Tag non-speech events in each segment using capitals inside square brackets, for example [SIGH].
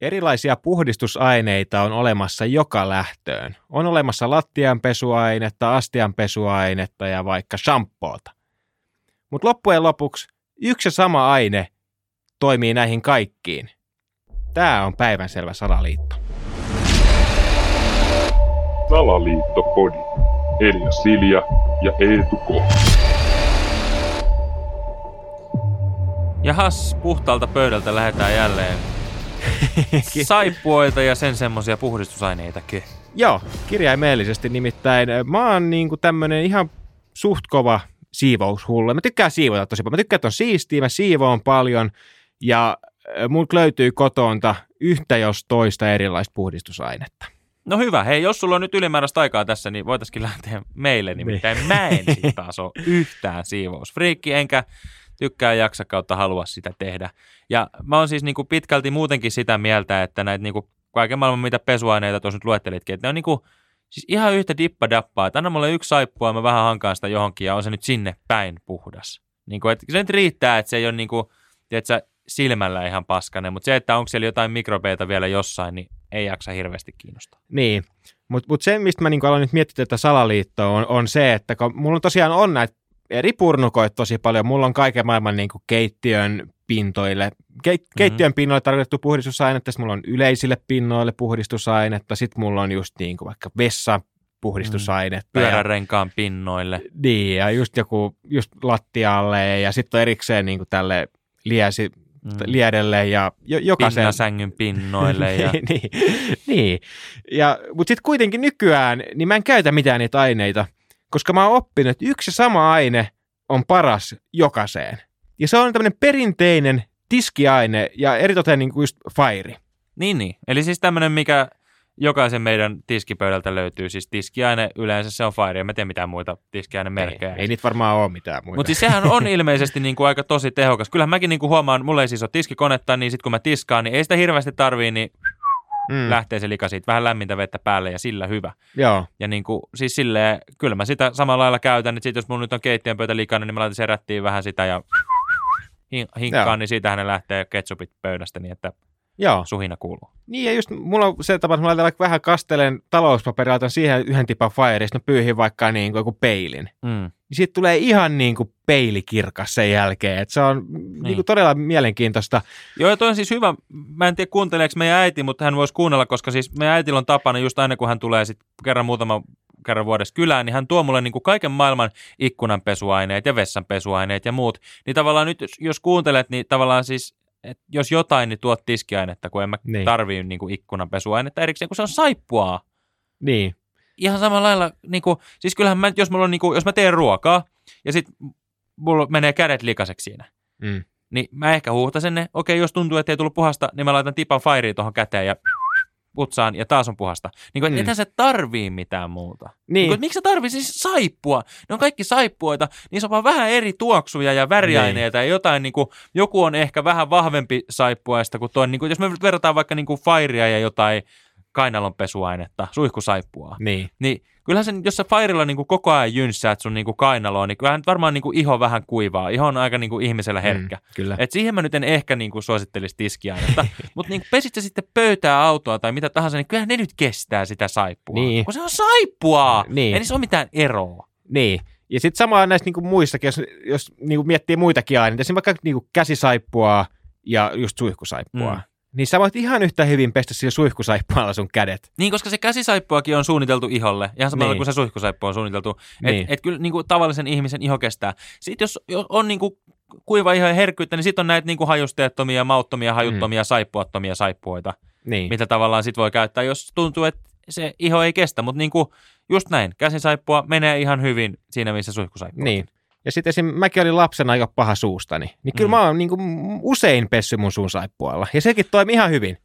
erilaisia puhdistusaineita on olemassa joka lähtöön. On olemassa lattianpesuainetta, astianpesuainetta ja vaikka shampoota. Mutta loppujen lopuksi yksi ja sama aine toimii näihin kaikkiin. Tämä on päivänselvä salaliitto. Salaliittopodi. Elia Silja ja Eetu K. Jahas, puhtaalta pöydältä lähdetään jälleen saippuoita ja sen semmoisia puhdistusaineitakin. Joo, kirjaimellisesti nimittäin. Mä oon niinku tämmönen ihan suht kova siivoushullu. Mä tykkään siivota tosi paljon. Mä tykkään, että on siistiä, mä siivoon paljon ja mun löytyy kotoonta yhtä jos toista erilaista puhdistusainetta. No hyvä, hei, jos sulla on nyt ylimääräistä aikaa tässä, niin voitaisiin lähteä meille, nimittäin niin. mä en taas ole yhtään siivousfriikki, enkä tykkää jaksa kautta halua sitä tehdä. Ja mä oon siis niinku pitkälti muutenkin sitä mieltä, että näitä niinku kaiken maailman mitä pesuaineita tuossa nyt luettelitkin, että ne on niinku, siis ihan yhtä dippadappaa, että anna mulle yksi saippua mä vähän hankaan sitä johonkin ja on se nyt sinne päin puhdas. Niinku, että se nyt riittää, että se ei ole niinku, tiedätkö, silmällä ihan paskanen, mutta se, että onko siellä jotain mikrobeita vielä jossain, niin ei jaksa hirveästi kiinnostaa. Niin, mutta mut se, mistä mä niinku aloin nyt miettiä tätä salaliittoa, on, on se, että kun mulla tosiaan on näitä eri purnukoita tosi paljon. Mulla on kaiken maailman niin kuin keittiön pintoille, ke, mm-hmm. keittiön pinnoille tarkoitettu puhdistusainetta, sitten mulla on yleisille pinnoille puhdistusainetta, sitten mulla on just niin kuin vaikka vessa puhdistusainetta. Mm. Pyörärenkaan pinnoille. Niin, ja just joku just lattialle ja sitten on erikseen niin kuin tälle liesi, mm. liedelle ja jo, jokaisen... Pinnasängyn pinnoille. [LAUGHS] Ja... niin, niin. Ja, mutta sitten kuitenkin nykyään, niin mä en käytä mitään niitä aineita, koska mä oon oppinut, että yksi sama aine on paras jokaiseen. Ja se on tämmöinen perinteinen tiskiaine ja eritoten niin kuin just fairi. Niin, niin. Eli siis tämmöinen, mikä jokaisen meidän tiskipöydältä löytyy. Siis tiskiaine yleensä se on Fire, mä tiedä mitään muita tiskiainemerkkejä. Ei, ei niitä varmaan ole mitään muita. Mutta siis sehän on ilmeisesti [LAUGHS] niin kuin aika tosi tehokas. Kyllähän mäkin niin kuin huomaan, mulla ei siis ole tiskikonetta, niin sitten kun mä tiskaan, niin ei sitä hirveästi tarvii, niin mm. lähtee se lika siitä, vähän lämmintä vettä päälle ja sillä hyvä. Joo. Ja niin kuin, siis silleen, kyllä mä sitä samalla lailla käytän, että sit jos mun nyt on keittiön pöytä likana, niin mä laitan sen vähän sitä ja hinkkaan, Joo. niin siitähän ne lähtee ketsupit pöydästä niin, että Joo. suhina kuuluu. Niin ja just mulla on se tapa, että mä laitan vaikka vähän kastelen talouspaperia, laitan siihen yhden tipan fire, ja pyyhin vaikka niin kuin joku peilin. Mm. Niin siitä tulee ihan niin kuin peilikirkas sen jälkeen. että se on niin. Niin kuin todella mielenkiintoista. Joo, ja toi on siis hyvä. Mä en tiedä kuunteleeko meidän äiti, mutta hän voisi kuunnella, koska siis meidän äitillä on tapana just aina kun hän tulee sit kerran muutama kerran vuodessa kylään, niin hän tuo mulle niin kuin kaiken maailman ikkunanpesuaineet ja vessanpesuaineet ja muut. Niin tavallaan nyt, jos kuuntelet, niin tavallaan siis et jos jotain, niin tuot tiskiainetta, kun en mä niin. tarvii niin kuin ikkunanpesuainetta erikseen, kun se on saippua. Niin. Ihan samalla lailla, niin kuin, siis kyllähän mä, jos, mulla on, niin kuin, jos mä teen ruokaa ja sitten mulla menee kädet likaseksi siinä, mm. niin mä ehkä huuhtasen ne. Okei, jos tuntuu, että ei tullut puhasta, niin mä laitan tipan fairia tuohon käteen ja putsaan ja taas on puhasta. Niin kuin, mm. ethän se tarvii mitään muuta. Niin. niin kuin, miksi se tarvii siis saippua? Ne on kaikki saippuoita, niin se on vaan vähän eri tuoksuja ja väriaineita niin. ja jotain, niin kuin, joku on ehkä vähän vahvempi saippuaista kuin toinen. Niin kuin, jos me verrataan vaikka niin kuin fairia ja jotain kainalonpesuainetta, suihkusaippua, niin, niin kyllähän sen, jos sä Firella niin koko ajan jynssäät sun niin kuin kainaloon, niin kyllähän varmaan niin kuin iho vähän kuivaa. Iho on aika niin kuin ihmisellä mm, herkkä. Mm, kyllä. Et siihen mä nyt en ehkä niin kuin suosittelisi tiskiainetta. [LAUGHS] Mutta niin pesit sä sitten pöytää autoa tai mitä tahansa, niin kyllähän ne nyt kestää sitä saippua. Niin. Kun se on saippua! Niin. Ei se ole mitään eroa. Niin. Ja sitten samaa näistä niin kuin muissakin, jos, jos niin kuin miettii muitakin aineita, esimerkiksi vaikka niin kuin käsisaippua ja just suihkusaippua. Mm niin sä voit ihan yhtä hyvin pestä sillä suihkusaippualla sun kädet. Niin, koska se käsisaippuakin on suunniteltu iholle, ihan samalla niin. kuin se suihkusaippua on suunniteltu. Niin. Että et kyllä niin kuin, tavallisen ihmisen iho kestää. Sitten jos, on niin kuin, kuiva iho ja herkkyyttä, niin sitten on näitä niin kuin hajusteettomia, mauttomia, hajuttomia, mm. saippuattomia saippuoita, niin. mitä tavallaan sit voi käyttää, jos tuntuu, että se iho ei kestä. Mutta niin kuin, just näin, käsisaippua menee ihan hyvin siinä, missä suihkusaippua. Niin. Ja sitten esim. mäkin olin lapsena aika paha suustani. Niin kyllä mm. mä oon niin kuin, usein pessy mun suun saippualla. Ja sekin toimi ihan hyvin.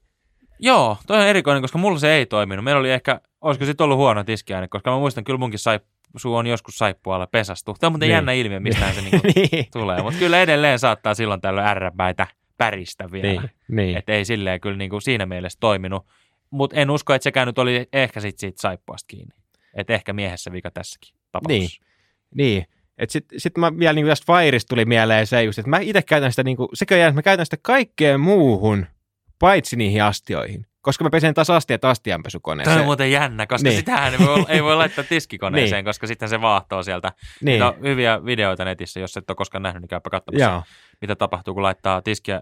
Joo, toi on erikoinen, koska mulla se ei toiminut. Meillä oli ehkä, olisiko sitten ollut huono tiskiaine, koska mä muistan, kyllä munkin saip, suu on joskus saippualla pesastu. Tämä on muuten niin. jännä ilmiö, mistä se [LAUGHS] niinku niin. tulee. Mutta kyllä edelleen saattaa silloin tällöin ärräpäitä päristä vielä. Niin. Niin. Että ei silleen kyllä niinku siinä mielessä toiminut. Mutta en usko, että sekään nyt oli ehkä sit siitä saippuasta kiinni. Että ehkä miehessä vika tässäkin tapauksessa. Niin, niin. Sitten sit mä vielä niin tästä Fireista tuli mieleen se just, että mä itse käytän sitä, niin kuin, sekä jää, että mä käytän sitä kaikkeen muuhun paitsi niihin astioihin. Koska mä pesen taas astiat astianpesukoneeseen. Tämä on muuten jännä, koska Niin. sitähän ei voi, ei voi laittaa [LAUGHS] tiskikoneeseen, Niin. koska sitten se vaahtoo sieltä. niin. Niitä on hyviä videoita netissä, jos et ole koskaan nähnyt, niin käypä katsomassa, Joo. mitä tapahtuu, kun laittaa tiskiä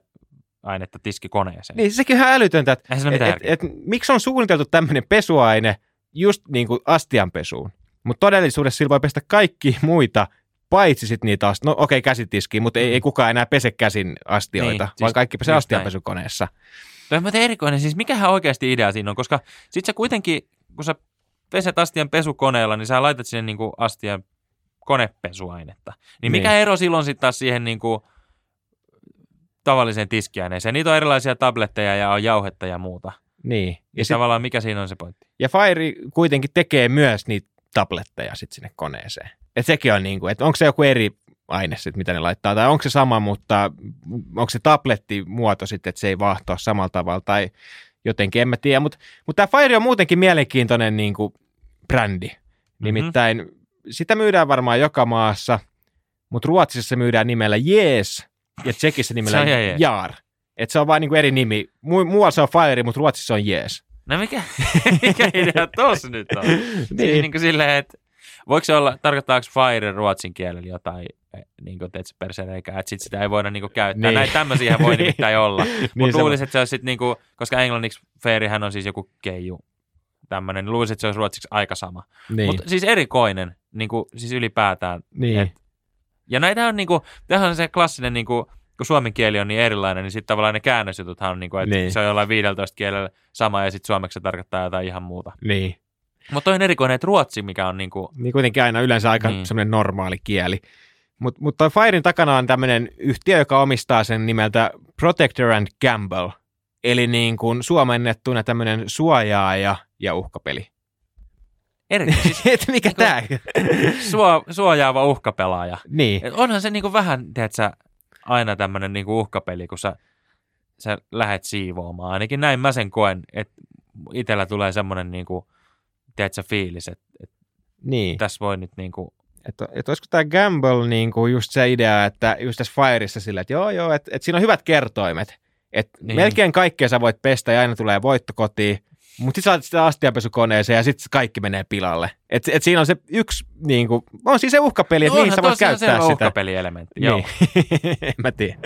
ainetta tiskikoneeseen. Niin sekin on ihan älytöntä, että et, et, et, miksi on suunniteltu tämmöinen pesuaine just niin kuin astianpesuun. Mutta todellisuudessa sillä voi pestä kaikki muita, paitsi sitten niitä ast- No okei, okay, käsitiskiin, mutta ei, ei kukaan enää pese käsin astioita, Niin, niin, siis vaan kaikki pesee astianpesukoneessa. Tämä on muuten erikoinen, siis mikähän oikeasti idea siinä on, koska sit sä kuitenkin, kun sä peset astian pesukoneella, niin sä laitat sinne niinku astian konepesuainetta. Niin mikä Niin. ero silloin sitten taas siihen niinku tavalliseen tiskiaineeseen? Niitä on erilaisia tabletteja ja on jauhetta ja muuta. Niin. Ja Ja, sit, tavallaan mikä siinä on se pointti? ja Fire kuitenkin tekee myös niitä tabletteja sit sinne koneeseen. Et sekin on niin kuin, että onko se joku eri aine sit, mitä ne laittaa, tai onko se sama, mutta onko se tablettimuoto sitten, että se ei vahtoa samalla tavalla, tai jotenkin, en mä tiedä, mutta mut tämä Fire on muutenkin mielenkiintoinen niin kuin brändi. Nimittäin sitä myydään varmaan joka maassa, mutta Ruotsissa se myydään nimellä Jees ja Tsekissä nimellä jees. Jaar. Et se on vain niinku eri nimi. Mu- muualla se on Fire, mutta Ruotsissa on Jees. No mikä, [LAUGHS] mikä idea tuossa nyt on? [LAUGHS] Siis Niin. niin kuin silleen, että voiko se olla, tarkoittaako fire ruotsin kielellä jotain, eh, niin kuin teet persereikää, että sit sitä ei voida niin kuin käyttää. Niin. Näitä tämmöisiä voi [LAUGHS] nimittäin olla. Niin Mutta se- luulisin, että se olisi sitten, niin kuin, koska englanniksi fairihän on siis joku keiju, tämmöinen, niin luulisin, että se olisi ruotsiksi aika sama. Niin. Mutta siis erikoinen, niin kuin, siis ylipäätään. niin. et- Ja näitä on, niin kuin, tämähän on se klassinen, niin kuin, kun suomen kieli on niin erilainen, niin sitten tavallaan ne käännösjututhan on, niin kuin, että Niin. se on jollain 15 kielellä sama ja sitten suomeksi se tarkoittaa jotain ihan muuta. niin. Mutta toi on erikoinen, että ruotsi, mikä on niinku, Niin kuitenkin aina yleensä aika Niin. niin. semmoinen normaali kieli. Mutta mut toi Firen takana on tämmöinen yhtiö, joka omistaa sen nimeltä Protector and Gamble. Eli niin kuin suomennettuna tämmöinen suojaaja ja uhkapeli. eri, [LAUGHS] siis Et mikä Niinku- tää? suo, suojaava uhkapelaaja. niin. Et onhan se niinku vähän, tiedätkö, aina tämmöinen niinku uhkapeli, kun sä, sä lähet siivoamaan. Ainakin näin mä sen koen, että itsellä tulee semmoinen niinku, tiedätkö, fiilis, että, että Niin. tässä voi nyt niinku, Että et olisiko tämä Gamble niin kuin just se idea, että just tässä Fireissa sillä, että joo joo, että et siinä on hyvät kertoimet. Että Niin. niin. melkein kaikkea sä voit pestä ja aina tulee voitto kotiin. Mutta sitten sä laitat sitä astianpesukoneeseen ja sitten kaikki menee pilalle. Et, et siinä on se yksi, niin kuin, on siis se uhkapeli, että No mihin onhan sä voit käyttää sitä. uhkapelielementti, joo. Niin. [LAUGHS] en mä tiedä.